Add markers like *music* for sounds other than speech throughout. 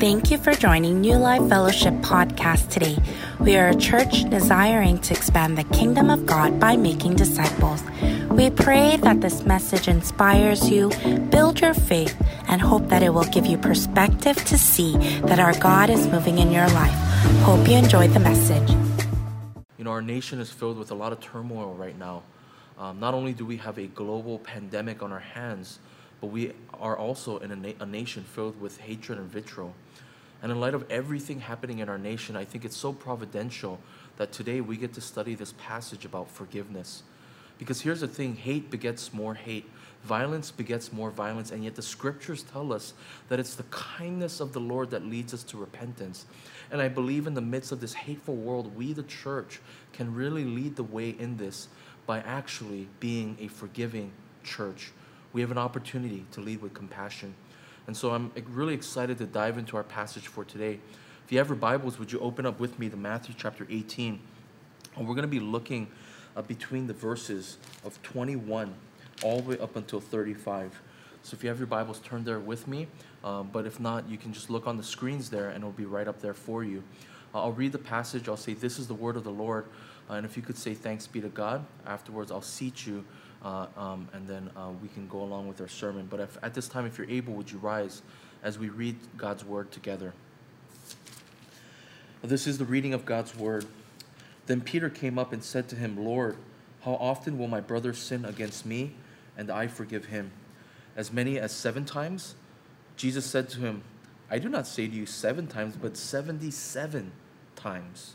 Thank you for joining New Life Fellowship podcast today. We are a church desiring to expand the kingdom of God by making disciples. We pray that this message inspires you, build your faith, and hope that it will give you perspective to see that our God is moving in your life. Hope you enjoyed the message. You know, our nation is filled with a lot of turmoil right now. Um, not only do we have a global pandemic on our hands, but we are also in a, na- a nation filled with hatred and vitriol. And in light of everything happening in our nation, I think it's so providential that today we get to study this passage about forgiveness. Because here's the thing hate begets more hate, violence begets more violence, and yet the scriptures tell us that it's the kindness of the Lord that leads us to repentance. And I believe in the midst of this hateful world, we, the church, can really lead the way in this by actually being a forgiving church. We have an opportunity to lead with compassion. And so I'm really excited to dive into our passage for today. If you have your Bibles, would you open up with me to Matthew chapter 18? And we're going to be looking uh, between the verses of 21 all the way up until 35. So if you have your Bibles, turn there with me. Um, but if not, you can just look on the screens there and it'll be right up there for you. Uh, I'll read the passage. I'll say, This is the word of the Lord. Uh, and if you could say, Thanks be to God, afterwards I'll seat you uh, um, and then uh, we can go along with our sermon. But if, at this time, if you're able, would you rise as we read God's word together? This is the reading of God's word. Then Peter came up and said to him, Lord, how often will my brother sin against me and I forgive him? As many as seven times? Jesus said to him, I do not say to you seven times, but 77 times.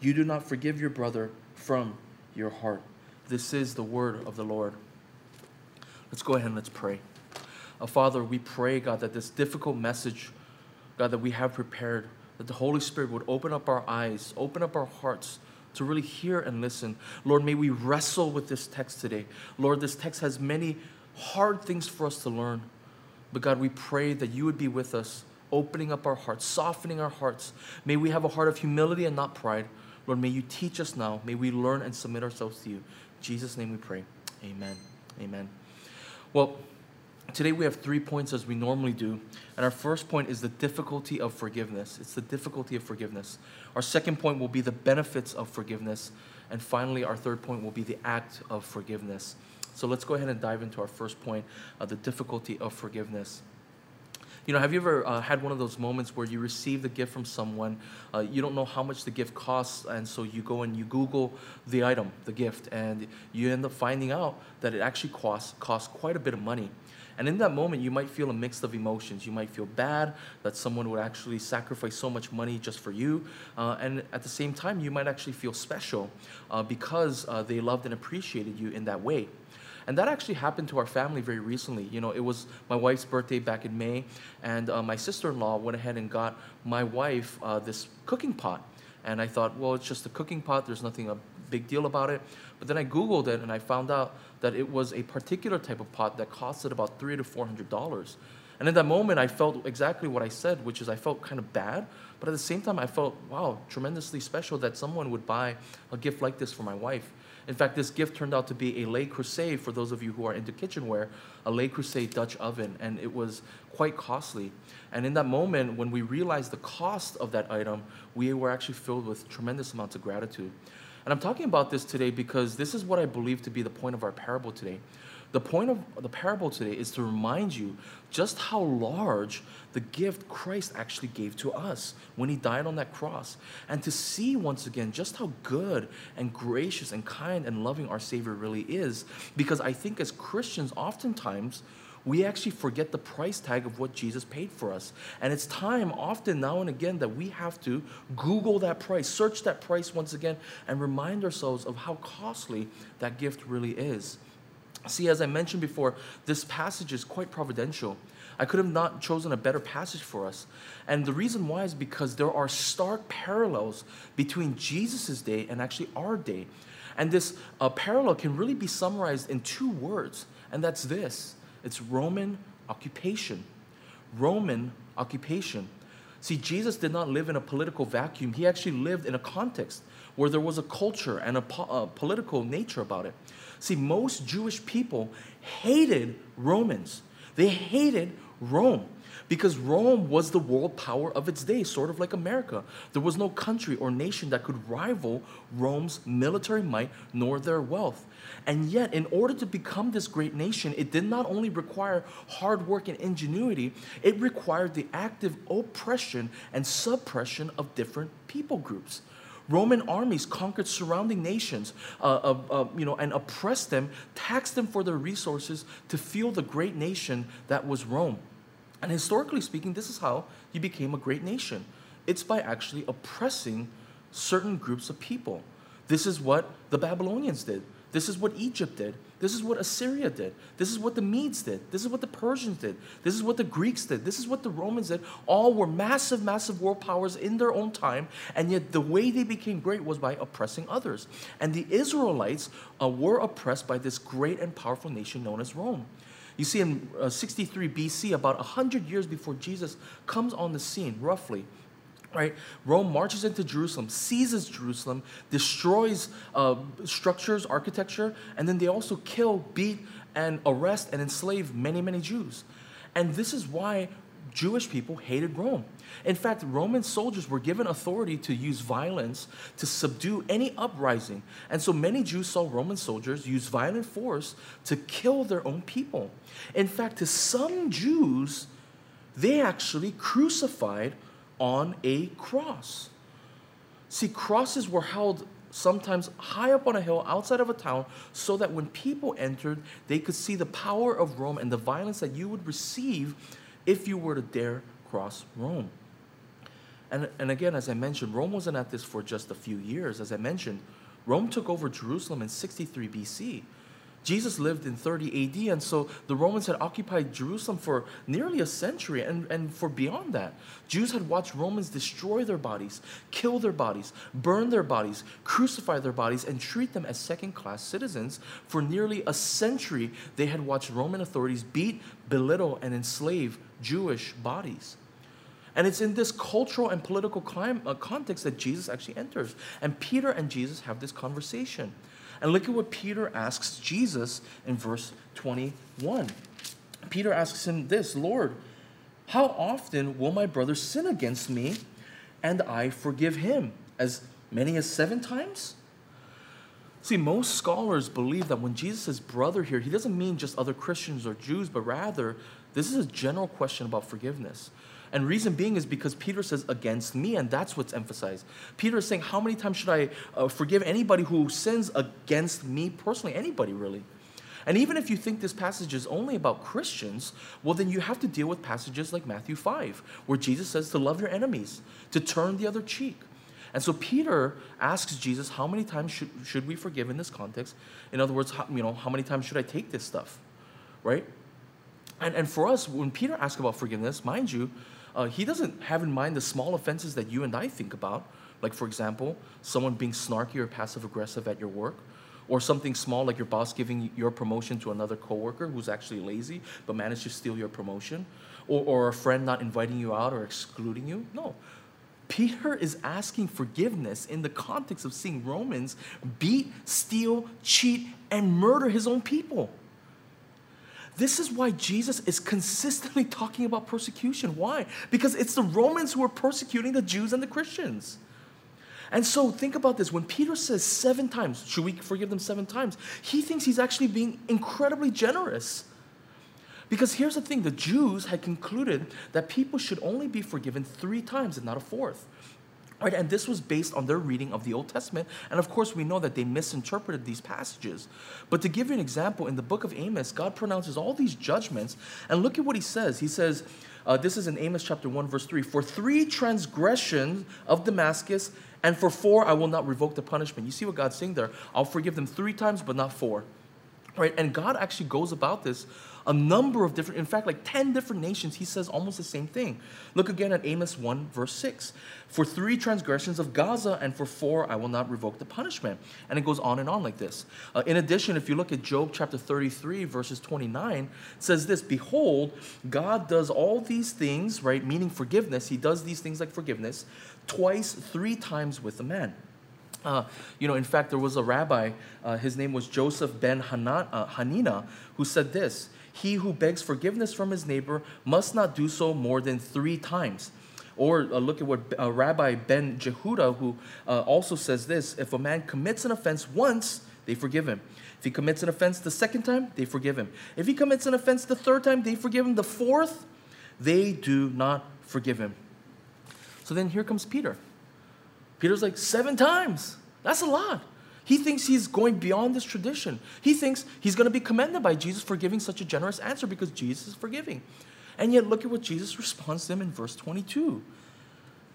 you do not forgive your brother from your heart. This is the word of the Lord. Let's go ahead and let's pray. Uh, Father, we pray, God, that this difficult message, God, that we have prepared, that the Holy Spirit would open up our eyes, open up our hearts to really hear and listen. Lord, may we wrestle with this text today. Lord, this text has many hard things for us to learn. But God, we pray that you would be with us, opening up our hearts, softening our hearts. May we have a heart of humility and not pride. Lord, may you teach us now. May we learn and submit ourselves to you. In Jesus' name we pray. Amen. Amen. Well, today we have three points as we normally do. And our first point is the difficulty of forgiveness. It's the difficulty of forgiveness. Our second point will be the benefits of forgiveness. And finally, our third point will be the act of forgiveness. So let's go ahead and dive into our first point uh, the difficulty of forgiveness. You know, have you ever uh, had one of those moments where you receive the gift from someone, uh, you don't know how much the gift costs, and so you go and you Google the item, the gift, and you end up finding out that it actually costs, costs quite a bit of money. And in that moment, you might feel a mix of emotions. You might feel bad that someone would actually sacrifice so much money just for you. Uh, and at the same time, you might actually feel special uh, because uh, they loved and appreciated you in that way. And that actually happened to our family very recently. You know, it was my wife's birthday back in May, and uh, my sister in law went ahead and got my wife uh, this cooking pot. And I thought, well, it's just a cooking pot, there's nothing a big deal about it. But then I Googled it and I found out that it was a particular type of pot that costed about three to four hundred dollars. And in that moment, I felt exactly what I said, which is I felt kind of bad, but at the same time, I felt, wow, tremendously special that someone would buy a gift like this for my wife. In fact, this gift turned out to be a Le Creuset for those of you who are into kitchenware, a Le Creuset Dutch oven, and it was quite costly. And in that moment, when we realized the cost of that item, we were actually filled with tremendous amounts of gratitude. And I'm talking about this today because this is what I believe to be the point of our parable today. The point of the parable today is to remind you just how large the gift Christ actually gave to us when he died on that cross. And to see once again just how good and gracious and kind and loving our Savior really is. Because I think as Christians, oftentimes, we actually forget the price tag of what Jesus paid for us. And it's time, often now and again, that we have to Google that price, search that price once again, and remind ourselves of how costly that gift really is. See, as I mentioned before, this passage is quite providential. I could have not chosen a better passage for us. And the reason why is because there are stark parallels between Jesus' day and actually our day. And this uh, parallel can really be summarized in two words, and that's this it's Roman occupation. Roman occupation. See, Jesus did not live in a political vacuum. He actually lived in a context where there was a culture and a, po- a political nature about it. See, most Jewish people hated Romans. They hated Rome because Rome was the world power of its day, sort of like America. There was no country or nation that could rival Rome's military might nor their wealth. And yet, in order to become this great nation, it did not only require hard work and ingenuity, it required the active oppression and suppression of different people groups. Roman armies conquered surrounding nations, uh, uh, uh, you know, and oppressed them, taxed them for their resources to fuel the great nation that was Rome. And historically speaking, this is how you became a great nation. It's by actually oppressing certain groups of people. This is what the Babylonians did. This is what Egypt did. This is what Assyria did. This is what the Medes did. This is what the Persians did. This is what the Greeks did. This is what the Romans did. All were massive, massive world powers in their own time, and yet the way they became great was by oppressing others. And the Israelites uh, were oppressed by this great and powerful nation known as Rome. You see, in uh, 63 BC, about 100 years before Jesus comes on the scene, roughly, right? Rome marches into Jerusalem, seizes Jerusalem, destroys uh, structures, architecture, and then they also kill, beat, and arrest and enslave many, many Jews. And this is why Jewish people hated Rome. In fact, Roman soldiers were given authority to use violence to subdue any uprising. And so many Jews saw Roman soldiers use violent force to kill their own people. In fact, to some Jews, they actually crucified on a cross. See, crosses were held sometimes high up on a hill outside of a town so that when people entered, they could see the power of Rome and the violence that you would receive if you were to dare cross Rome. And, and again, as I mentioned, Rome wasn't at this for just a few years. As I mentioned, Rome took over Jerusalem in 63 BC. Jesus lived in 30 AD, and so the Romans had occupied Jerusalem for nearly a century and, and for beyond that. Jews had watched Romans destroy their bodies, kill their bodies, burn their bodies, crucify their bodies, and treat them as second class citizens. For nearly a century, they had watched Roman authorities beat, belittle, and enslave Jewish bodies. And it's in this cultural and political uh, context that Jesus actually enters. And Peter and Jesus have this conversation. And look at what Peter asks Jesus in verse 21. Peter asks him this Lord, how often will my brother sin against me and I forgive him? As many as seven times? See, most scholars believe that when Jesus says brother here, he doesn't mean just other Christians or Jews, but rather this is a general question about forgiveness. And reason being is because Peter says against me, and that's what's emphasized. Peter is saying, How many times should I uh, forgive anybody who sins against me personally? Anybody, really. And even if you think this passage is only about Christians, well, then you have to deal with passages like Matthew 5, where Jesus says to love your enemies, to turn the other cheek. And so Peter asks Jesus, How many times should, should we forgive in this context? In other words, how, you know, how many times should I take this stuff? Right? And, and for us, when Peter asks about forgiveness, mind you, uh, he doesn't have in mind the small offenses that you and I think about. Like, for example, someone being snarky or passive aggressive at your work, or something small like your boss giving your promotion to another coworker who's actually lazy but managed to steal your promotion, or, or a friend not inviting you out or excluding you. No. Peter is asking forgiveness in the context of seeing Romans beat, steal, cheat, and murder his own people. This is why Jesus is consistently talking about persecution. Why? Because it's the Romans who are persecuting the Jews and the Christians. And so think about this. When Peter says seven times, should we forgive them seven times? He thinks he's actually being incredibly generous. Because here's the thing the Jews had concluded that people should only be forgiven three times and not a fourth. Right, and this was based on their reading of the Old Testament. And of course, we know that they misinterpreted these passages. But to give you an example, in the book of Amos, God pronounces all these judgments. And look at what he says. He says, uh, this is in Amos chapter 1, verse 3 For three transgressions of Damascus, and for four I will not revoke the punishment. You see what God's saying there? I'll forgive them three times, but not four. Right? And God actually goes about this a number of different, in fact, like 10 different nations, he says almost the same thing. Look again at Amos 1, verse 6. For three transgressions of Gaza, and for four, I will not revoke the punishment. And it goes on and on like this. Uh, in addition, if you look at Job chapter 33, verses 29, says this Behold, God does all these things, right, meaning forgiveness. He does these things like forgiveness twice, three times with a man. Uh, you know, in fact, there was a rabbi, uh, his name was Joseph ben uh, Hanina, who said this he who begs forgiveness from his neighbor must not do so more than three times. Or uh, look at what uh, Rabbi Ben Jehuda, who uh, also says this if a man commits an offense once, they forgive him. If he commits an offense the second time, they forgive him. If he commits an offense the third time, they forgive him. The fourth, they do not forgive him. So then here comes Peter. Peter's like, seven times. That's a lot. He thinks he's going beyond this tradition. He thinks he's going to be commended by Jesus for giving such a generous answer because Jesus is forgiving. And yet, look at what Jesus responds to him in verse 22.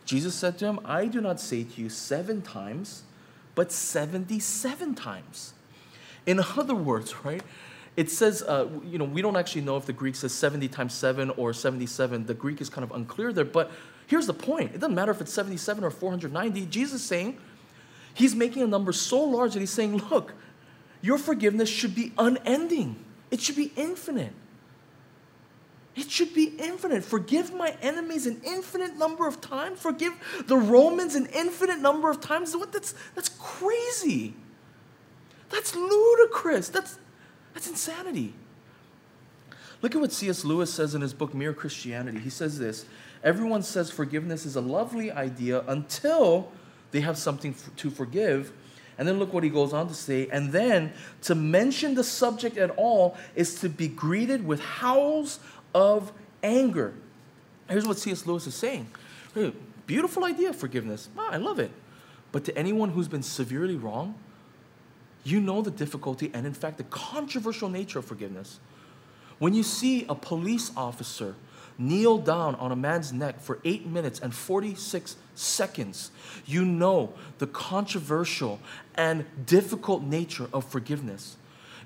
Jesus said to him, I do not say to you seven times, but 77 times. In other words, right, it says, uh, you know, we don't actually know if the Greek says 70 times 7 or 77. The Greek is kind of unclear there, but here's the point. It doesn't matter if it's 77 or 490. Jesus is saying, He's making a number so large that he's saying, look, your forgiveness should be unending, it should be infinite. It should be infinite. Forgive my enemies an infinite number of times. Forgive the Romans an infinite number of times. What? That's, that's crazy. That's ludicrous. That's, that's insanity. Look at what C.S. Lewis says in his book, Mere Christianity. He says this Everyone says forgiveness is a lovely idea until they have something to forgive. And then look what he goes on to say. And then to mention the subject at all is to be greeted with howls of anger. Here's what C.S. Lewis is saying Beautiful idea, forgiveness. Oh, I love it. But to anyone who's been severely wrong, you know the difficulty and, in fact, the controversial nature of forgiveness. When you see a police officer kneel down on a man's neck for eight minutes and 46 seconds, you know the controversial and difficult nature of forgiveness.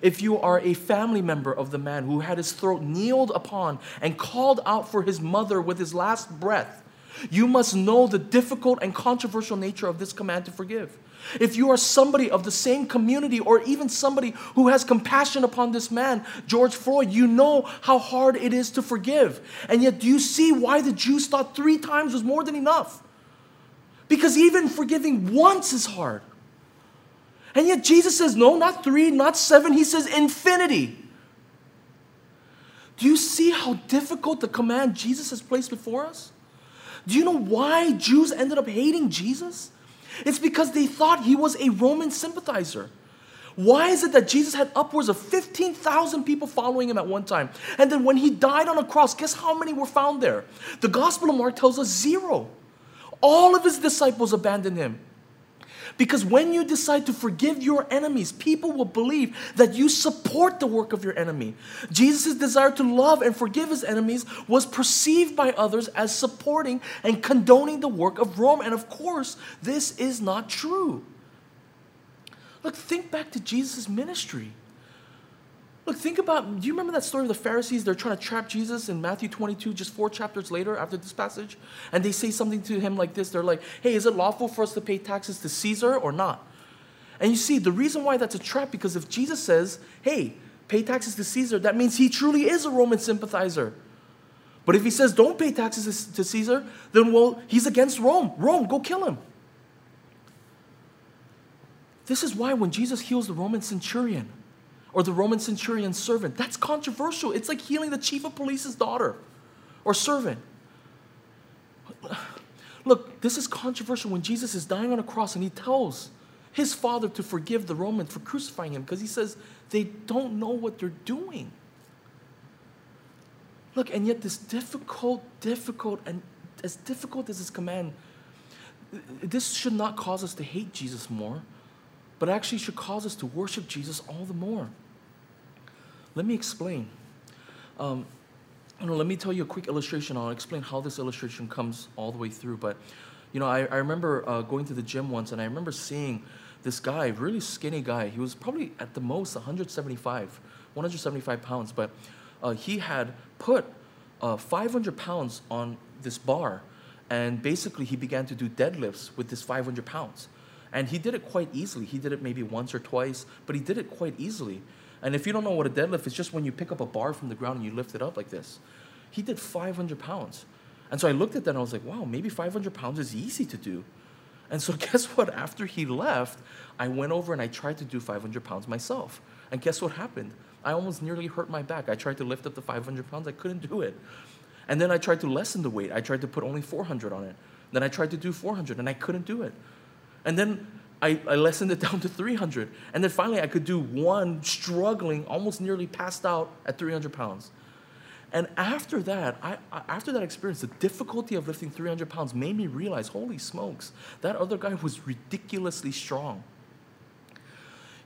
If you are a family member of the man who had his throat kneeled upon and called out for his mother with his last breath, you must know the difficult and controversial nature of this command to forgive. If you are somebody of the same community or even somebody who has compassion upon this man, George Floyd, you know how hard it is to forgive. And yet, do you see why the Jews thought three times was more than enough? Because even forgiving once is hard. And yet, Jesus says, no, not three, not seven. He says infinity. Do you see how difficult the command Jesus has placed before us? Do you know why Jews ended up hating Jesus? It's because they thought he was a Roman sympathizer. Why is it that Jesus had upwards of 15,000 people following him at one time? And then when he died on a cross, guess how many were found there? The Gospel of Mark tells us zero. All of his disciples abandoned him. Because when you decide to forgive your enemies, people will believe that you support the work of your enemy. Jesus' desire to love and forgive his enemies was perceived by others as supporting and condoning the work of Rome. And of course, this is not true. Look, think back to Jesus' ministry. Look, think about, do you remember that story of the Pharisees? They're trying to trap Jesus in Matthew 22, just four chapters later after this passage. And they say something to him like this They're like, hey, is it lawful for us to pay taxes to Caesar or not? And you see, the reason why that's a trap, because if Jesus says, hey, pay taxes to Caesar, that means he truly is a Roman sympathizer. But if he says don't pay taxes to Caesar, then well, he's against Rome. Rome, go kill him. This is why when Jesus heals the Roman centurion or the Roman centurion servant, that's controversial. It's like healing the chief of police's daughter or servant. Look, this is controversial when Jesus is dying on a cross and he tells his father to forgive the Romans for crucifying him because he says they don't know what they're doing. Look, and yet this difficult, difficult, and as difficult as this command, this should not cause us to hate Jesus more, but actually should cause us to worship Jesus all the more. Let me explain. Um, you know, let me tell you a quick illustration. I'll explain how this illustration comes all the way through. But, you know, I, I remember uh, going to the gym once and I remember seeing this guy, really skinny guy. He was probably at the most 175, 175 pounds, but uh, he had put uh, 500 pounds on this bar and basically he began to do deadlifts with this 500 pounds. And he did it quite easily. He did it maybe once or twice, but he did it quite easily. And if you don't know what a deadlift is, just when you pick up a bar from the ground and you lift it up like this. He did 500 pounds. And so I looked at that and I was like, wow, maybe 500 pounds is easy to do. And so *laughs* guess what? After he left, I went over and I tried to do 500 pounds myself. And guess what happened? I almost nearly hurt my back. I tried to lift up the 500 pounds, I couldn't do it. And then I tried to lessen the weight. I tried to put only 400 on it. Then I tried to do 400 and I couldn't do it. And then I, I lessened it *laughs* down to 300. And then finally, I could do one struggling, almost nearly passed out at 300 pounds. And after that, I, after that experience, the difficulty of lifting 300 pounds made me realize holy smokes, that other guy was ridiculously strong.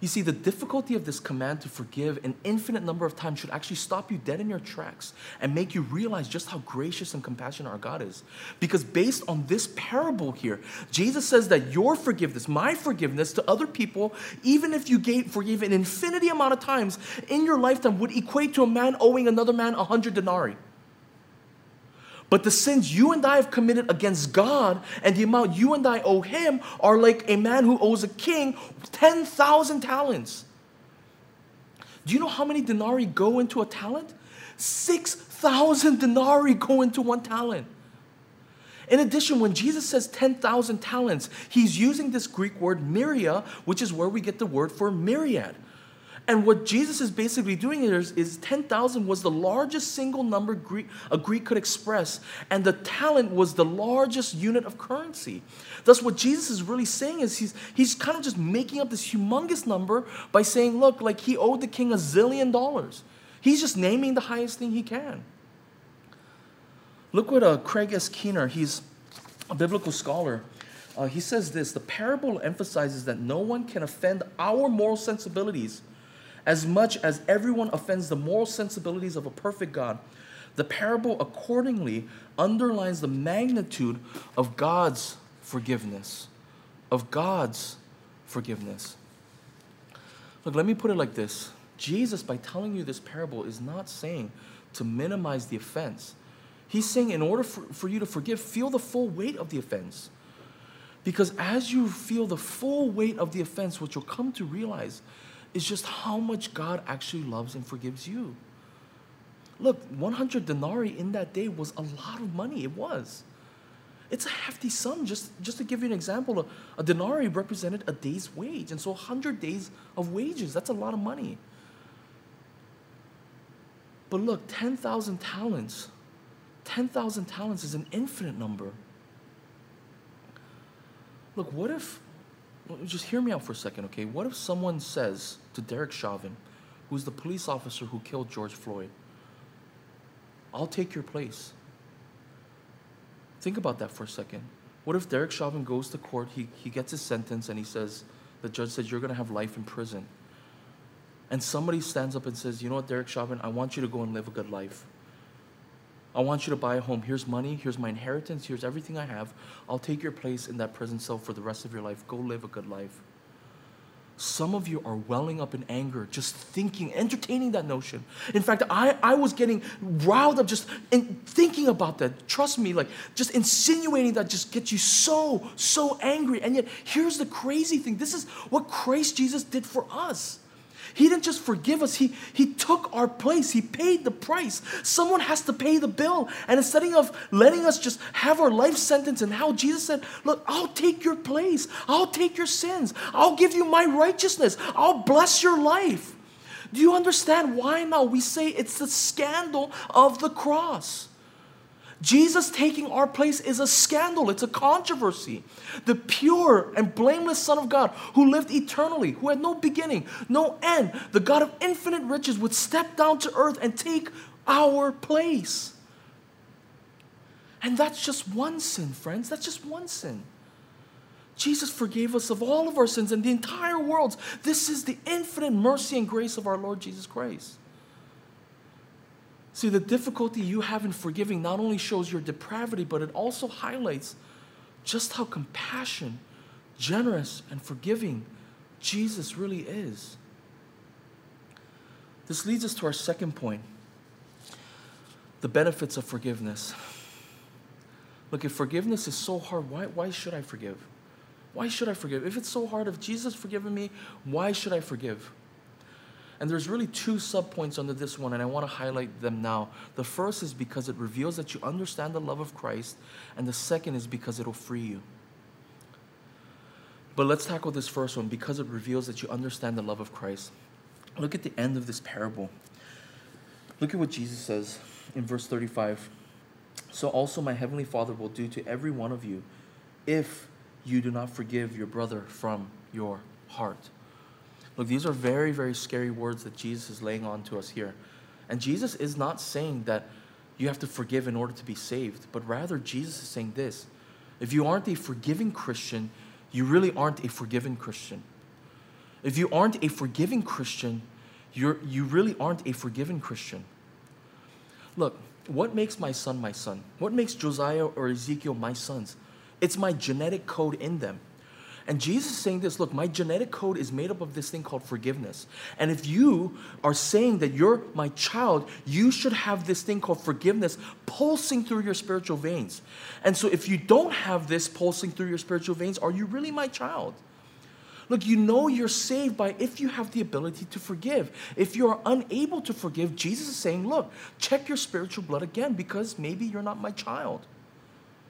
You see, the difficulty of this command to forgive an infinite number of times should actually stop you dead in your tracks and make you realize just how gracious and compassionate our God is. Because based on this parable here, Jesus says that your forgiveness, my forgiveness to other people, even if you gave, forgive an infinity amount of times in your lifetime, would equate to a man owing another man a hundred denarii. But the sins you and I have committed against God and the amount you and I owe Him are like a man who owes a king 10,000 talents. Do you know how many denarii go into a talent? 6,000 denarii go into one talent. In addition, when Jesus says 10,000 talents, he's using this Greek word myria, which is where we get the word for myriad. And what Jesus is basically doing here is, is 10,000 was the largest single number Greek, a Greek could express, and the talent was the largest unit of currency. Thus, what Jesus is really saying is he's, he's kind of just making up this humongous number by saying, look, like he owed the king a zillion dollars. He's just naming the highest thing he can. Look what uh, Craig S. Keener, he's a biblical scholar. Uh, he says this the parable emphasizes that no one can offend our moral sensibilities as much as everyone offends the moral sensibilities of a perfect God, the parable accordingly underlines the magnitude of God's forgiveness. Of God's forgiveness. Look, let me put it like this Jesus, by telling you this parable, is not saying to minimize the offense. He's saying, in order for, for you to forgive, feel the full weight of the offense. Because as you feel the full weight of the offense, what you'll come to realize is just how much God actually loves and forgives you. Look, 100 denarii in that day was a lot of money. It was. It's a hefty sum. Just, just to give you an example, a, a denarii represented a day's wage. And so 100 days of wages, that's a lot of money. But look, 10,000 talents, 10,000 talents is an infinite number. Look, what if just hear me out for a second, okay? What if someone says to Derek Chauvin, who's the police officer who killed George Floyd, I'll take your place? Think about that for a second. What if Derek Chauvin goes to court, he, he gets his sentence, and he says, the judge says, You're going to have life in prison. And somebody stands up and says, You know what, Derek Chauvin, I want you to go and live a good life. I want you to buy a home. Here's money. Here's my inheritance. Here's everything I have. I'll take your place in that prison cell for the rest of your life. Go live a good life. Some of you are welling up in anger, just thinking, entertaining that notion. In fact, I, I was getting riled up just in thinking about that. Trust me, like just insinuating that just gets you so, so angry. And yet, here's the crazy thing this is what Christ Jesus did for us. He didn't just forgive us, He, he took our place. He paid the price. Someone has to pay the bill. And instead of letting us just have our life sentence and how Jesus said, Look, I'll take your place, I'll take your sins, I'll give you my righteousness, I'll bless your life. Do you understand why now we say it's the scandal of the cross? Jesus taking our place is a scandal, it's a controversy. The pure and blameless Son of God, who lived eternally, who had no beginning, no end, the God of infinite riches, would step down to earth and take our place. And that's just one sin, friends. That's just one sin. Jesus forgave us of all of our sins and the entire world's. This is the infinite mercy and grace of our Lord Jesus Christ. See, the difficulty you have in forgiving not only shows your depravity, but it also highlights just how compassionate, generous, and forgiving Jesus really is. This leads us to our second point the benefits of forgiveness. Look, if forgiveness is so hard, why, why should I forgive? Why should I forgive? If it's so hard, if Jesus forgiven me, why should I forgive? And there's really two subpoints under this one, and I want to highlight them now. The first is because it reveals that you understand the love of Christ, and the second is because it'll free you. But let's tackle this first one because it reveals that you understand the love of Christ. Look at the end of this parable. Look at what Jesus says in verse 35. So also my heavenly Father will do to every one of you if you do not forgive your brother from your heart. Look, these are very, very scary words that Jesus is laying on to us here. And Jesus is not saying that you have to forgive in order to be saved, but rather Jesus is saying this if you aren't a forgiving Christian, you really aren't a forgiven Christian. If you aren't a forgiving Christian, you're, you really aren't a forgiven Christian. Look, what makes my son my son? What makes Josiah or Ezekiel my sons? It's my genetic code in them. And Jesus is saying this look, my genetic code is made up of this thing called forgiveness. And if you are saying that you're my child, you should have this thing called forgiveness pulsing through your spiritual veins. And so if you don't have this pulsing through your spiritual veins, are you really my child? Look, you know you're saved by if you have the ability to forgive. If you're unable to forgive, Jesus is saying, look, check your spiritual blood again because maybe you're not my child.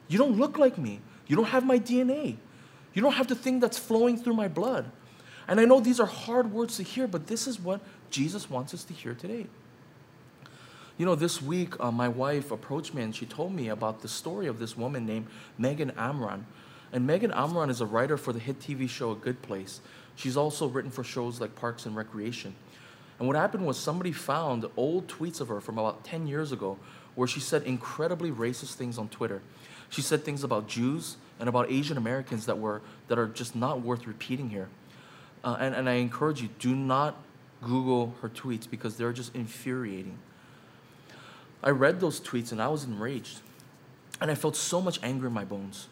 You don't look like me. You don't have my DNA. You don't have the thing that's flowing through my blood. And I know these are hard words to hear, but this is what Jesus wants us to hear today. You know, this week, uh, my wife approached me and she told me about the story of this woman named Megan Amram. And Megan Amram is a writer for the hit TV show A Good Place. She's also written for shows like Parks and Recreation. And what happened was somebody found old tweets of her from about 10 years ago where she said incredibly racist things on Twitter. She said things about Jews and about Asian Americans that were that are just not worth repeating here. Uh, and, and I encourage you, do not Google her tweets because they're just infuriating. I read those tweets and I was enraged. And I felt so much anger in my bones.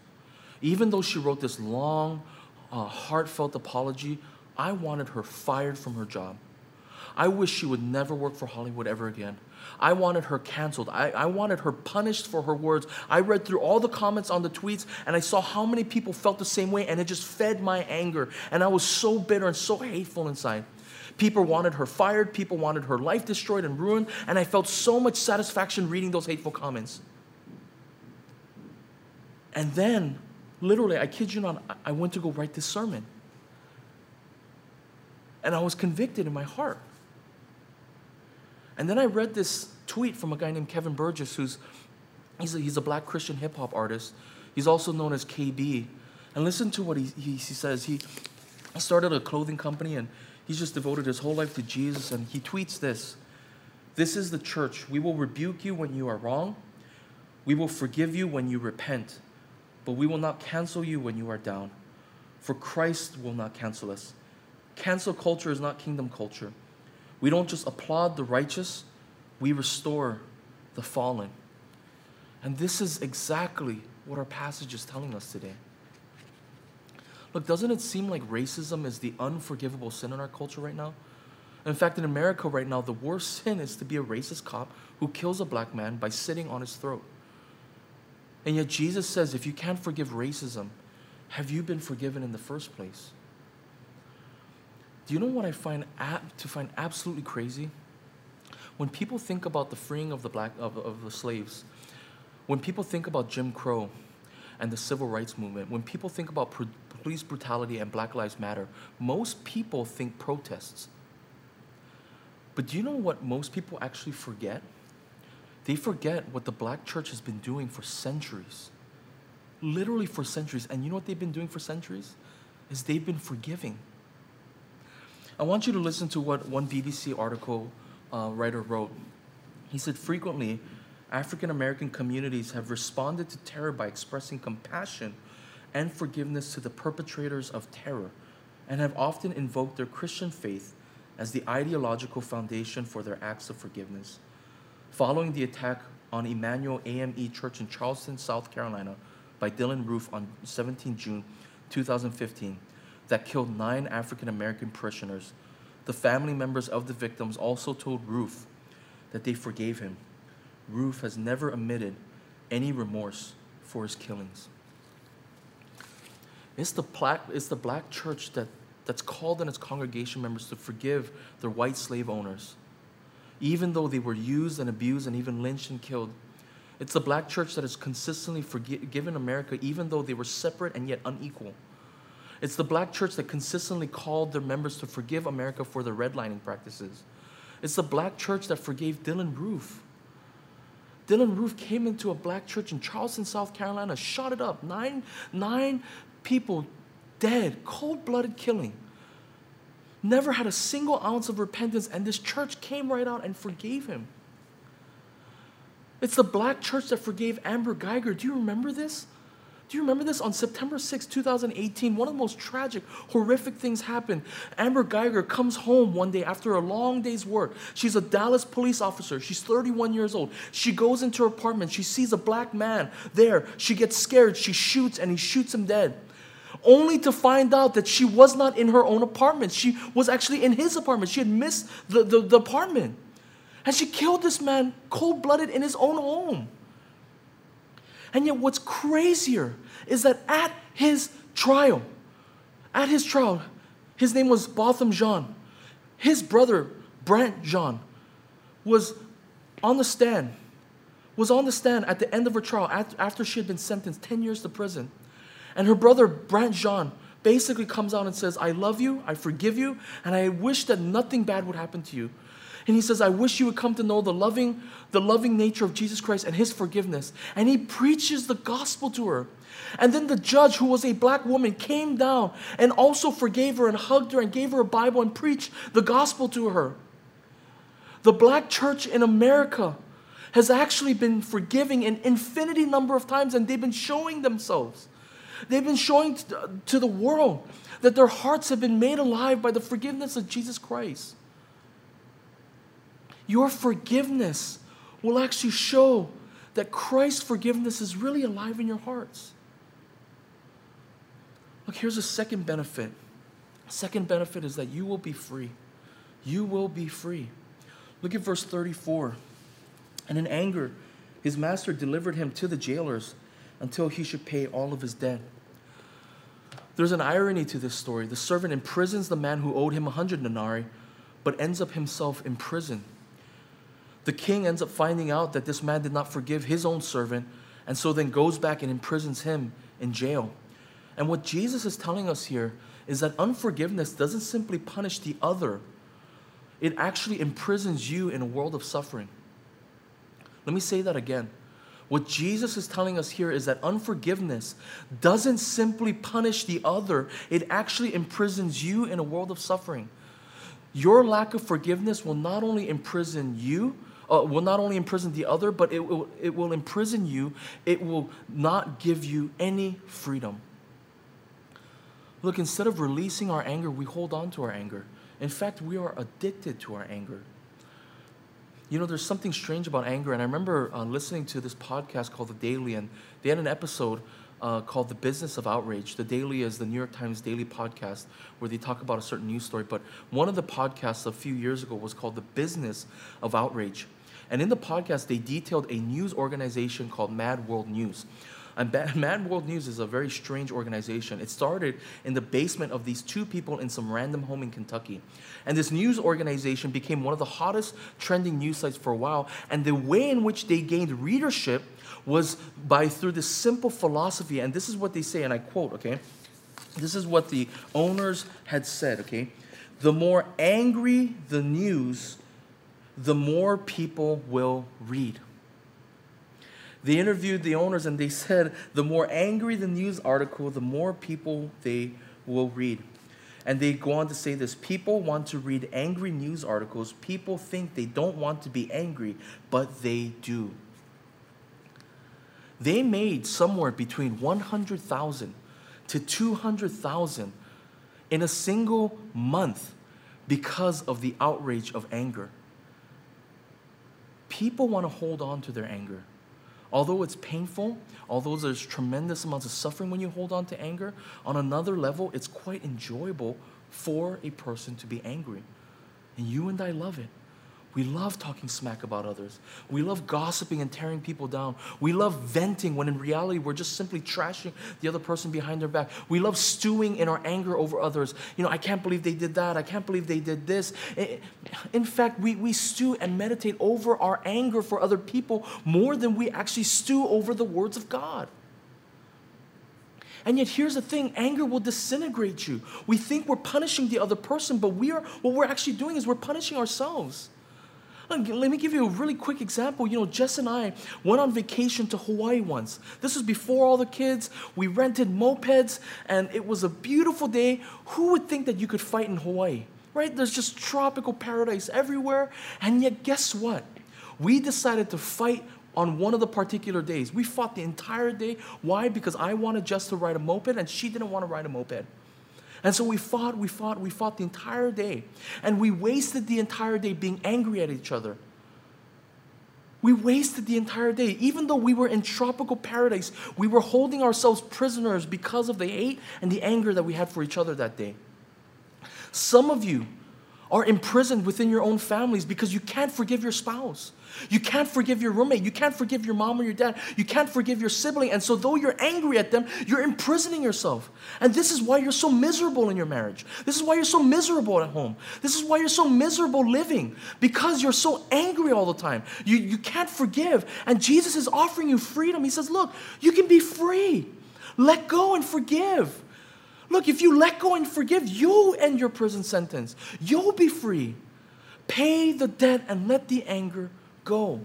Even though she wrote this long, uh, heartfelt apology, I wanted her fired from her job. I wish she would never work for Hollywood ever again. I wanted her canceled. I, I wanted her punished for her words. I read through all the comments on the tweets and I saw how many people felt the same way, and it just fed my anger. And I was so bitter and so hateful inside. People wanted her fired, people wanted her life destroyed and ruined, and I felt so much satisfaction reading those hateful comments. And then, literally, I kid you not, I went to go write this sermon. And I was convicted in my heart. And then I read this tweet from a guy named Kevin Burgess, who's he's a, he's a black Christian hip hop artist. He's also known as KB. And listen to what he, he, he says. He started a clothing company and he's just devoted his whole life to Jesus. And he tweets this This is the church. We will rebuke you when you are wrong, we will forgive you when you repent, but we will not cancel you when you are down. For Christ will not cancel us. Cancel culture is not kingdom culture. We don't just applaud the righteous, we restore the fallen. And this is exactly what our passage is telling us today. Look, doesn't it seem like racism is the unforgivable sin in our culture right now? In fact, in America right now, the worst *laughs* sin is to be a racist cop who kills a black man by sitting on his throat. And yet, Jesus says, if you can't forgive racism, have you been forgiven in the first place? Do you know what I find ab- to find absolutely crazy? When people think about the freeing of the black of, of the slaves, when people think about Jim Crow and the civil rights movement, when people think about pr- police brutality and Black Lives Matter, most people think protests. But do you know what most people actually forget? They forget what the black church has been doing for centuries. Literally for centuries. And you know what they've been doing for centuries? Is they've been forgiving. I want you to listen to what one BBC article uh, writer wrote. He said, frequently, African American communities have responded to terror by expressing compassion and forgiveness to the perpetrators of terror and have often invoked their Christian faith as the ideological foundation for their acts of forgiveness. Following the attack on Emanuel AME Church in Charleston, South Carolina, by Dylann Roof on 17 June 2015, that killed nine African American parishioners, the family members of the victims also told Roof that they forgave him. Roof has never admitted any remorse for his killings. It's the black, it's the black church that, that's called on its congregation members to forgive their white slave owners, even though they were used and abused and even lynched and killed. It's the black church that has consistently forgiven America, even though they were separate and yet unequal. It's the black church that consistently called their members to forgive America for their redlining practices. It's the black church that forgave Dylann Roof. Dylann Roof came into a black church in Charleston, South Carolina, shot it up. Nine, nine people dead, cold blooded killing. Never had a single ounce of repentance, and this church came right out and forgave him. It's the black church that forgave Amber Guyger. Do you remember this? Do you remember this? On September 6, 2018, one of the most tragic, horrific things happened. Amber Guyger comes home one day after a long day's work. She's a Dallas police officer. She's 31 years old. She goes into her apartment. She sees a black man there. She gets scared. She shoots, and he shoots him dead only to find out that she was not in her own apartment. She was actually in his apartment. She had missed the, the, the apartment. And she killed this man cold blooded in his own home. And yet, what's crazier is that at his trial, at his trial, his name was Botham Jean. His brother, Brant Jean, was on the stand, was on the stand at the end of her trial after she had been sentenced 10 years to prison. And her brother, Brant Jean, basically comes out and says, I love you, I forgive you, and I wish that nothing bad would happen to you. And he says, I wish you would come to know the loving, the loving nature of Jesus Christ and his forgiveness. And he preaches the gospel to her. And then the judge, who was a black woman, came down and also forgave her and hugged her and gave her a Bible and preached the gospel to her. The black church in America has actually been forgiving an infinity number of times, and they've been showing themselves. They've been showing uh, to the world that their hearts have been made alive by the forgiveness of Jesus Christ. Your forgiveness will actually show that Christ's forgiveness is really alive in your hearts. Look, here's a second benefit. Second benefit is that you will be free. You will be free. Look at verse 34. And in anger, his master delivered him to the jailers until he should pay all of his debt. There's an irony to this story. The servant imprisons the man who owed him a hundred denarii, but ends up himself in prison. The king ends up finding out that this man did not forgive his own servant, and so then goes back and imprisons him in jail. And what Jesus is telling us here is that unforgiveness doesn't simply punish the other, it actually imprisons you in a world of suffering. Let me say that again. What Jesus is telling us here is that unforgiveness doesn't simply punish the other, it actually imprisons you in a world of suffering. Your lack of forgiveness will not only imprison you, uh, will not only imprison the other, but it will, it will imprison you. It will not give you any freedom. Look, instead of releasing our anger, we hold on to our anger. In fact, we are addicted to our anger you know, there's something strange about anger. And I remember uh, listening to this podcast called The Daily, and they had an episode uh, called The Business of Outrage. The Daily is the New York Times daily podcast where they talk about a certain news story. But one of the podcasts a few years ago was called The Business of Outrage. And in the podcast, they detailed a news organization called Mad World News. And *laughs* Mad World News is a very strange organization. It started in the basement of these two people in some random home in Kentucky. And this news organization became one of the hottest trending news sites for a while. And the way in which they gained readership was by through this simple philosophy. And this is what they say, and I quote, okay? This is what the owners had said, okay? The more angry the news, the more people will read. They interviewed the owners and they said the more angry the news article, the more people they will read. And they go on to say this people want to read angry news articles. People think they don't want to be angry, but they do. They made somewhere between 100,000 to 200,000 in a single month because of the outrage of anger. People want to hold on to their anger. Although it's painful, although there's tremendous amounts of suffering when you hold on to anger, on another level, it's quite enjoyable for a person to be angry. And you and I love it. We love talking smack about others. We love gossiping and tearing people down. We love venting when in reality we're just simply trashing the other person behind their back. We love stewing in our anger over others. You know, I can't believe they did that. I can't believe they did this. In fact, we, we stew and meditate over our anger for other people more than we actually stew over the words of God. And yet here's the thing, anger will disintegrate you. We think we're punishing the other person, but we are what we're actually doing is we're punishing ourselves. Let me give you a really quick example. You know, Jess and I went on vacation to Hawaii once. This was before all the kids. We rented mopeds, and it was a beautiful day. Who would think that you could fight in Hawaii? Right? There's just tropical paradise everywhere. And yet, guess what? We decided to fight on one of the particular days. We fought the entire day. Why? Because I wanted Jess to ride a moped, and she didn't want to ride a moped. And so we fought, we fought, we fought the entire day. And we wasted the entire day being angry at each other. We wasted the entire day. Even though we were in tropical paradise, we were holding ourselves prisoners because of the hate and the anger that we had for each other that day. Some of you are imprisoned within your own families because you can't forgive your spouse. You can't forgive your roommate. You can't forgive your mom or your dad. You can't forgive your sibling. And so, though you're angry at them, you're imprisoning yourself. And this is why you're so miserable in your marriage. This is why you're so miserable at home. This is why you're so miserable living because you're so angry all the time. You, you can't forgive. And Jesus is offering you freedom. He says, Look, you can be free. Let go and forgive. Look, if you let go and forgive, you'll end your prison sentence. You'll be free. Pay the debt and let the anger go.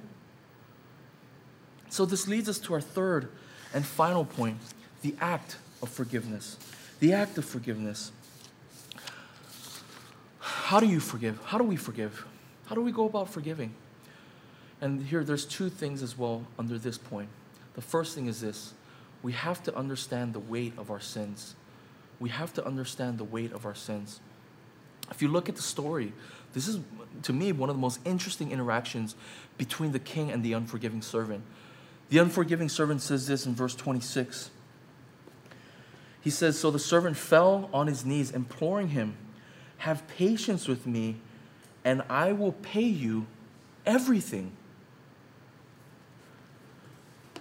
So, this leads us to our third and final point the act of forgiveness. The act of forgiveness. How do you forgive? How do we forgive? How do we go about forgiving? And here, there's two things as well under this point. The first thing is this we have to understand the weight of our sins we have to understand the weight of our sins. If you look at the story, this is, to me, one of the most interesting interactions between the king and the unforgiving servant. The unforgiving servant says this in verse 26. He says, So the servant fell on his knees, imploring him, Have patience with me, and I will pay you everything.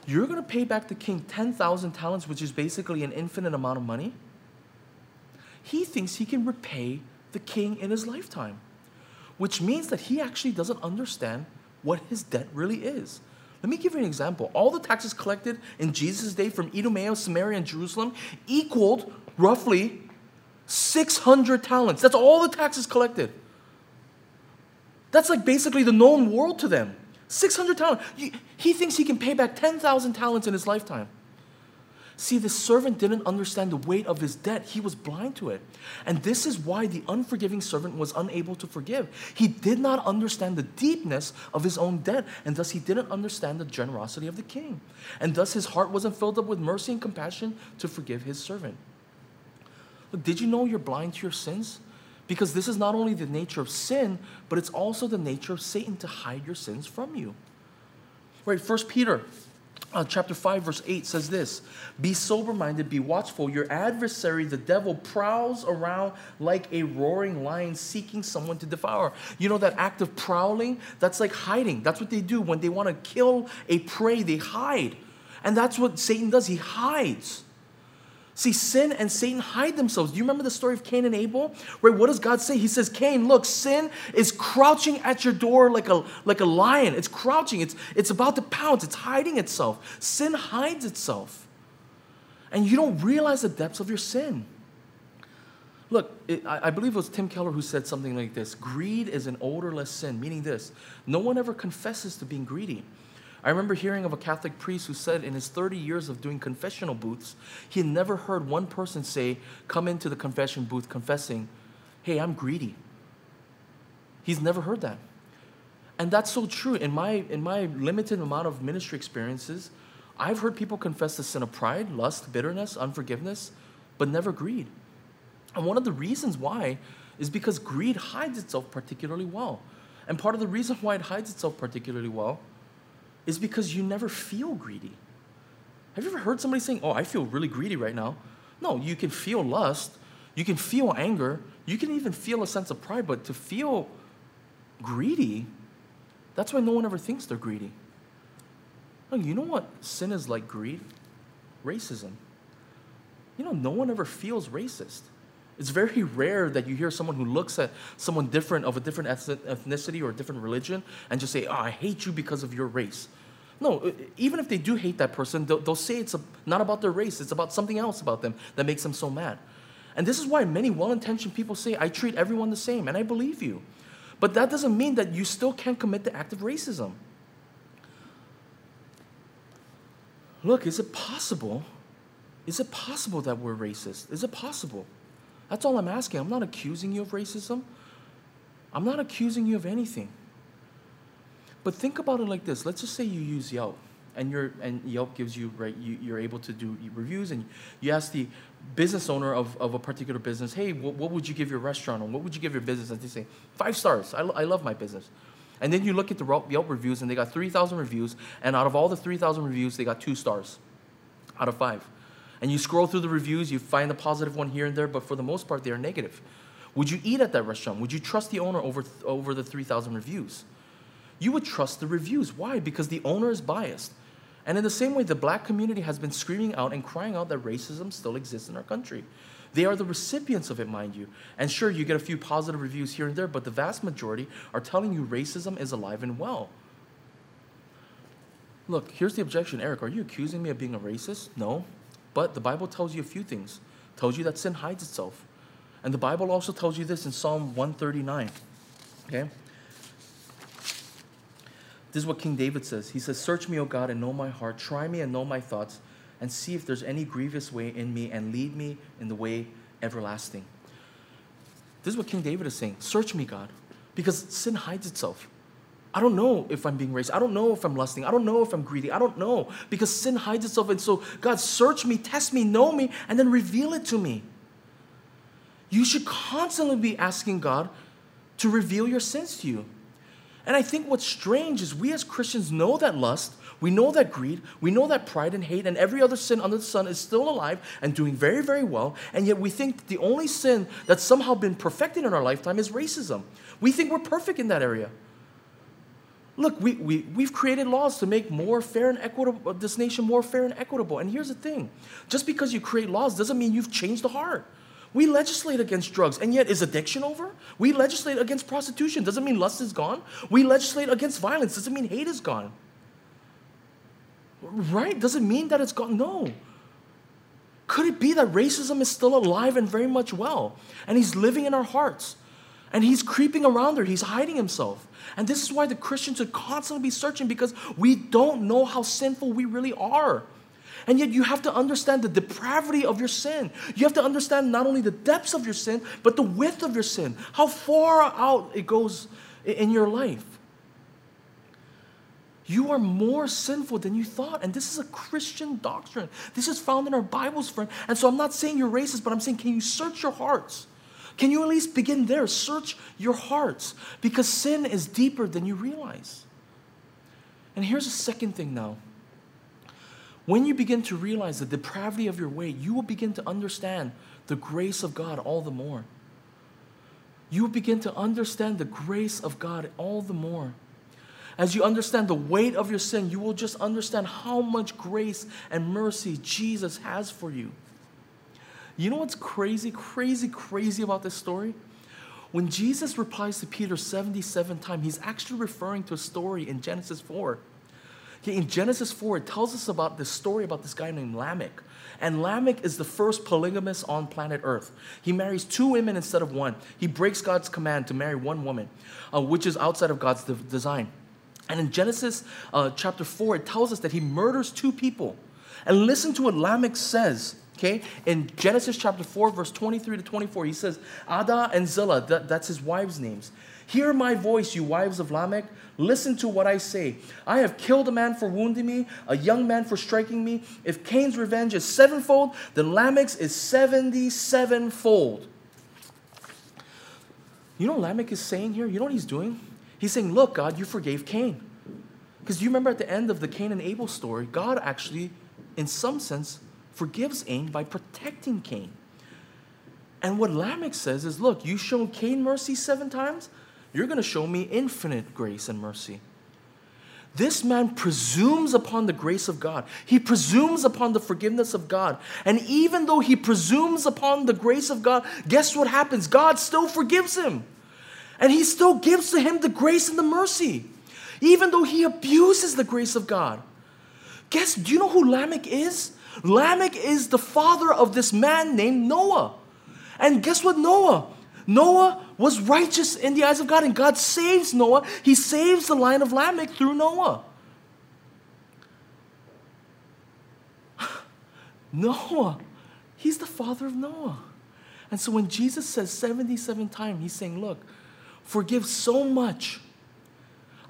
You're going to pay back the king 10,000 talents, which is basically an infinite amount of money he thinks he can repay the king in his lifetime, which means that he actually doesn't understand what his debt really is. Let me give you an example. All the taxes collected in Jesus' day from Idumea, Samaria, and Jerusalem equaled roughly 600 talents. That's all the taxes collected. That's like basically the known world to them. 600 talents. He thinks he can pay back 10,000 talents in his lifetime. See, the servant didn't understand the weight of his debt. He was blind to it. And this is why the unforgiving servant was unable to forgive. He did not understand the deepness of his own debt, and thus he didn't understand the generosity of the king. And thus his heart wasn't filled up with mercy and compassion to forgive his servant. Look, did you know you're blind to your sins? Because this is not only the nature of sin, but it's also the nature of Satan to hide your sins from you. Right, First Peter uh, chapter 5, verse 8 says this Be sober minded, be watchful. Your adversary, the devil, prowls around like a roaring lion seeking someone to devour. You know that act of prowling? That's like hiding. That's what they do when they want to kill a prey, they hide. And that's what Satan does. He hides. See, sin and Satan hide themselves. Do you remember the story of Cain and Abel? Right? What does God say? He says, Cain, look, sin is crouching at your door like a, like a lion. It's crouching, it's, it's about to pounce, it's hiding itself. Sin hides itself. And you don't realize the depths of your sin. Look, it, I, I believe it was Tim Keller who said something like this Greed is an odorless sin, meaning this no one ever confesses to being greedy. I remember hearing of a Catholic priest who said in his 30 years of doing confessional booths, he had never heard one person say, Come into the confession booth confessing, Hey, I'm greedy. He's never heard that. And that's so true. In my, in my limited amount of ministry experiences, I've heard people confess the sin of pride, lust, bitterness, unforgiveness, but never greed. And one of the reasons why is because greed hides itself particularly well. And part of the reason why it hides itself particularly well is because you never feel greedy. Have you ever heard somebody saying, Oh, I feel really greedy right now? No, you can feel lust, you can feel anger, you can even feel a sense of pride, but to feel greedy, that's why no one ever thinks they're greedy. You know what sin is like greed? Racism. You know, no one ever feels racist. It's very rare that you hear someone who looks at someone different of a different ethnicity or a different religion and just say, Oh, I hate you because of your race. No, even if they do hate that person, they'll, they'll say it's a, not about their race, it's about something else about them that makes them so mad. And this is why many well intentioned people say, I treat everyone the same, and I believe you. But that doesn't mean that you still can't commit the act of racism. Look, is it possible? Is it possible that we're racist? Is it possible? That's all I'm asking. I'm not accusing you of racism. I'm not accusing you of anything. But think about it like this. Let's just say you use Yelp and and Yelp gives you right you, you're able to do reviews and you ask the business owner of, of a particular business, hey, what, what would you give your restaurant or what would you give your business? And they say, five stars. I, I love my business. And then you look at the Yelp reviews and they got 3,000 reviews and out of all the 3,000 reviews, they got two stars out of five and you scroll through the reviews, you find a positive one here and there, but for the most part, they are negative. Would you eat at that restaurant? Would you trust the owner over, over the 3,000 reviews? You would trust the reviews. Why? Because the owner is biased. And in the same way, the black community has been screaming out and crying out that racism still exists in our country. They are the recipients of it, mind you. And sure, you get a few positive reviews here and there, but the vast majority are telling you racism is alive and well. Look, here's the objection Eric, are you accusing me of being a racist? No, but the Bible tells you a few things. It tells you that sin hides itself. And the Bible also tells you this in Psalm 139. Okay? This is what King David says. He says, Search me, O God, and know my heart. Try me and know my thoughts, and see if there's any grievous way in me, and lead me in the way everlasting. This is what King David is saying. Search me, God, because sin hides itself. I don't know if I'm being racist. I don't know if I'm lusting. I don't know if I'm greedy. I don't know because sin hides itself. And so, God, search me, test me, know me, and then reveal it to me. You should constantly be asking God to reveal your sins to you. And I think what's strange is we as Christians know that lust, we know that greed, we know that pride and hate, and every other sin under the sun is still alive and doing very, very well. And yet we think the only sin that's somehow been perfected in our lifetime is racism. We think we're perfect in that area. Look, we, we, we've created laws to make more fair and equitable, uh, this nation more fair and equitable. And here's the thing just because you create laws doesn't mean you've changed the heart. We legislate against drugs, and yet is addiction over? We legislate against prostitution, doesn't mean lust is gone. We legislate against violence, doesn't mean hate is gone. Right? Doesn't mean that it's gone. No. Could it be that racism is still alive and very much well? And he's living in our hearts. And he's creeping around there, he's hiding himself. And this is why the Christians should constantly be searching because we don't know how sinful we really are. And yet, you have to understand the depravity of your sin. You have to understand not only the depths of your sin, but the width of your sin, how far out it goes in your life. You are more sinful than you thought. And this is a Christian doctrine. This is found in our Bibles, friend. And so I'm not saying you're racist, but I'm saying, can you search your hearts? Can you at least begin there? Search your hearts because sin is deeper than you realize. And here's a second thing now. When you begin to realize the depravity of your way, you will begin to understand the grace of God all the more. You will begin to understand the grace of God all the more. as you understand the weight of your sin, you will just understand how much grace and mercy Jesus has for you. You know what's crazy, crazy, crazy about this story? When Jesus replies to Peter 77 times, he's actually referring to a story in Genesis 4. Okay, in Genesis 4, it tells us about this story about this guy named Lamech. And Lamech is the first polygamist on planet Earth. He marries two women instead of one. He breaks God's command to marry one woman, uh, which is outside of God's de- design. And in Genesis uh, chapter 4, it tells us that he murders two people. And listen to what Lamech says Okay, in Genesis chapter 4, verse 23 to 24, he says, Adah and Zillah, that, that's his wives' names. Hear my voice, you wives of Lamech. Listen to what I say. I have killed a man for wounding me, a young man for striking me. If Cain's revenge is sevenfold, then Lamech's is 77 fold. You know Lamech is saying here? You know what he's doing? He's saying, Look, God, you forgave Cain. Because you remember at the end of the Cain and Abel story, God actually, in some sense, forgives Cain by protecting Cain. And what Lamech says is look, you shown Cain mercy seven times, you're going to show me infinite grace and mercy. This man presumes upon the grace of God. He presumes upon the forgiveness of God. And even though he presumes upon the grace of God, guess what happens? God still forgives him. And he still gives to him the grace and the mercy, even though he abuses the grace of God. Guess, do you know who Lamech is? Lamech is the father of this man named Noah. And guess what, Noah? Noah was righteous in the eyes of God, and God saves Noah. He saves the line of Lamech through Noah. *sighs* Noah, he's the father of Noah. And so when Jesus says 77 times, he's saying, Look, forgive so much.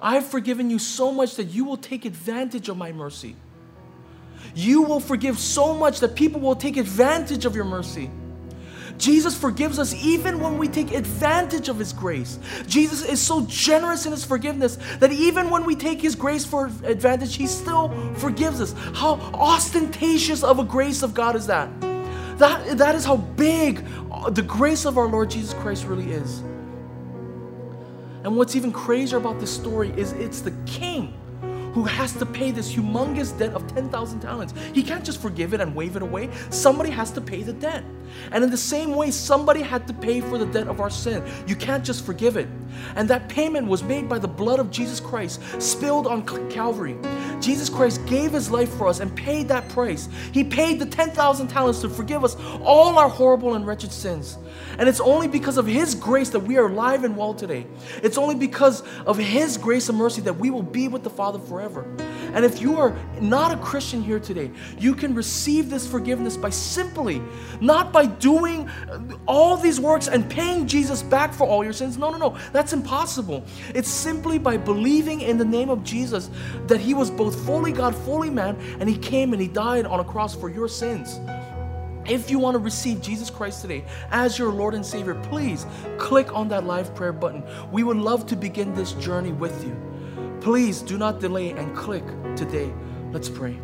I've forgiven you so much that you will take advantage of my mercy you will forgive so much that people will take advantage of your mercy. Jesus forgives us even when we take advantage of His grace. Jesus is so generous in His forgiveness that even when we take His grace for advantage, He still forgives us. How ostentatious of a grace of God is that? That, that is how big the grace of our Lord Jesus Christ really is. And what's even crazier about this story is it's the King who has to pay this humongous debt of 10,000 talents. He can't just forgive it and wave it away. Somebody has to pay the debt. And in the same way, somebody had to pay for the debt of our sin. You can't just forgive it. And that payment was made by the blood of Jesus Christ spilled on Calvary. Jesus Christ gave his life for us and paid that price. He paid the 10,000 talents to forgive us all our horrible and wretched sins. And it's only because of his grace that we are alive and well today. It's only because of his grace and mercy that we will be with the Father forever. And if you are not a Christian here today, you can receive this forgiveness by simply, not by doing all these works and paying Jesus back for all your sins. No, no, no. That's impossible. It's simply by believing in the name of Jesus that he was both fully God, fully man, and he came and he died on a cross for your sins. If you want to receive Jesus Christ today as your Lord and Savior, please click on that live prayer button. We would love to begin this journey with you. Please do not delay and click today. Let's pray. *sighs*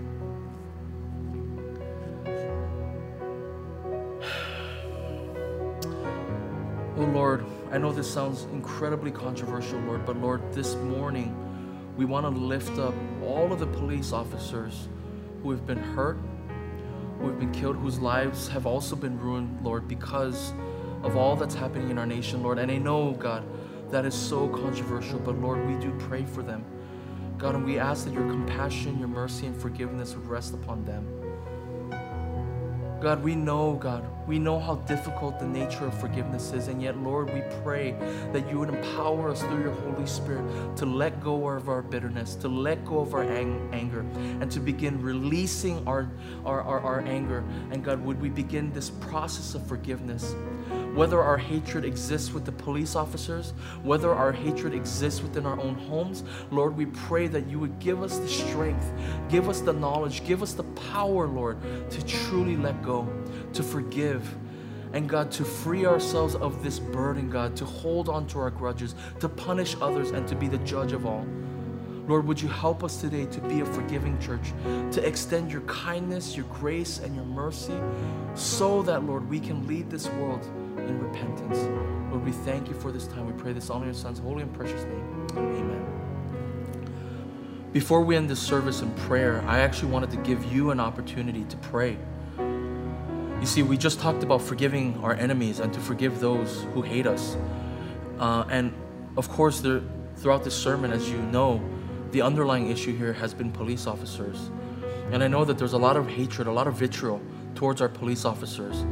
Oh Lord, I know this sounds incredibly controversial, Lord, but Lord, this morning we want to lift up all of the police officers who have been hurt, who have been killed, whose lives have also been ruined, Lord, because of all that's happening in our nation, Lord. And I know, God, that is so controversial, but Lord, we do pray for them. God, and we ask that your compassion, your mercy, and forgiveness would rest upon them. God, we know, God, we know how difficult the nature of forgiveness is, and yet, Lord, we pray that you would empower us through your Holy Spirit to let go of our bitterness, to let go of our ang- anger, and to begin releasing our, our, our, our anger. And God, would we begin this process of forgiveness? Whether our hatred exists with the police officers, whether our hatred exists within our own homes, Lord, we pray that you would give us the strength, give us the knowledge, give us the power, Lord, to truly let go, to forgive. And God, to free ourselves of this burden, God, to hold on to our grudges, to punish others, and to be the judge of all. Lord, would you help us today to be a forgiving church, to extend your kindness, your grace, and your mercy, so that, Lord, we can lead this world in repentance. Lord, we thank you for this time. We pray this all in your Son's holy and precious name. Amen. Before we end this service in prayer, I actually wanted to give you an opportunity to pray. You see, we just talked about forgiving our enemies and to forgive those who hate us. Uh, and of course, there, throughout this sermon, as you know, the underlying issue here has been police officers. And I know that there's a lot of hatred, a lot of vitriol towards our police officers.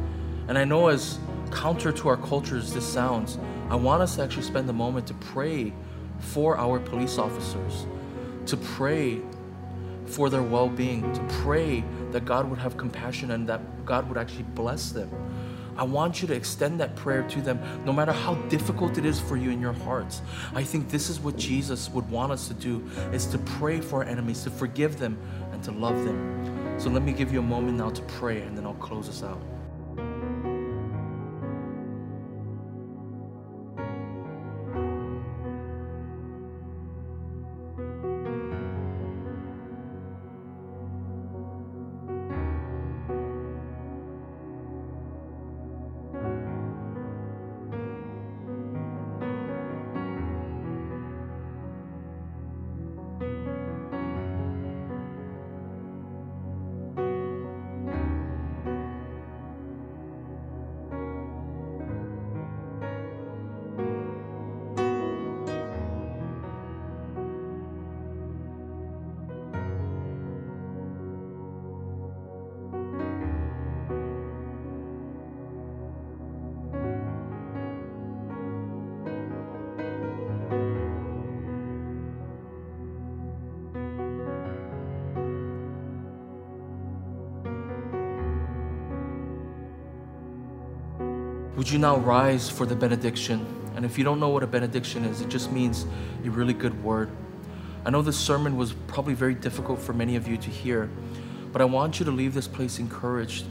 And I know as counter to our culture as this sounds, I want us to actually spend a moment to pray for our police officers, to pray for their well being, to pray that God would have compassion and that God would actually bless them. I want you to extend that prayer to them no matter how difficult it is for you in your hearts. I think this is what Jesus would want us to do is to pray for our enemies, to forgive them and to love them. So let me give you a moment now to pray and then I'll close us out. You now rise for the benediction? And if you don't know what a benediction is, it just means a really good word. I know this sermon was probably very difficult for many of you to hear, but I want you to leave this place encouraged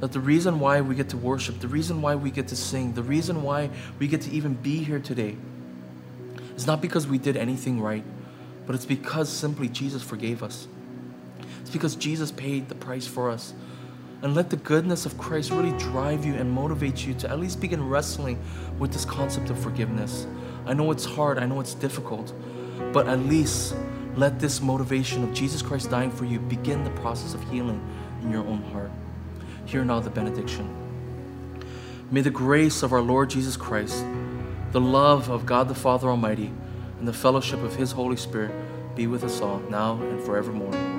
that the reason why we get to worship, the reason why we get to sing, the reason why we get to even be here today is not because we did anything right, but it's because simply Jesus forgave us. It's because Jesus paid the price for us. And let the goodness of Christ really drive you and motivate you to at least begin wrestling with this concept of forgiveness. I know it's hard, I know it's difficult, but at least let this motivation of Jesus Christ dying for you begin the process of healing in your own heart. Hear now the benediction. May the grace of our Lord Jesus Christ, the love of God the Father Almighty, and the fellowship of His Holy Spirit be with us all now and forevermore.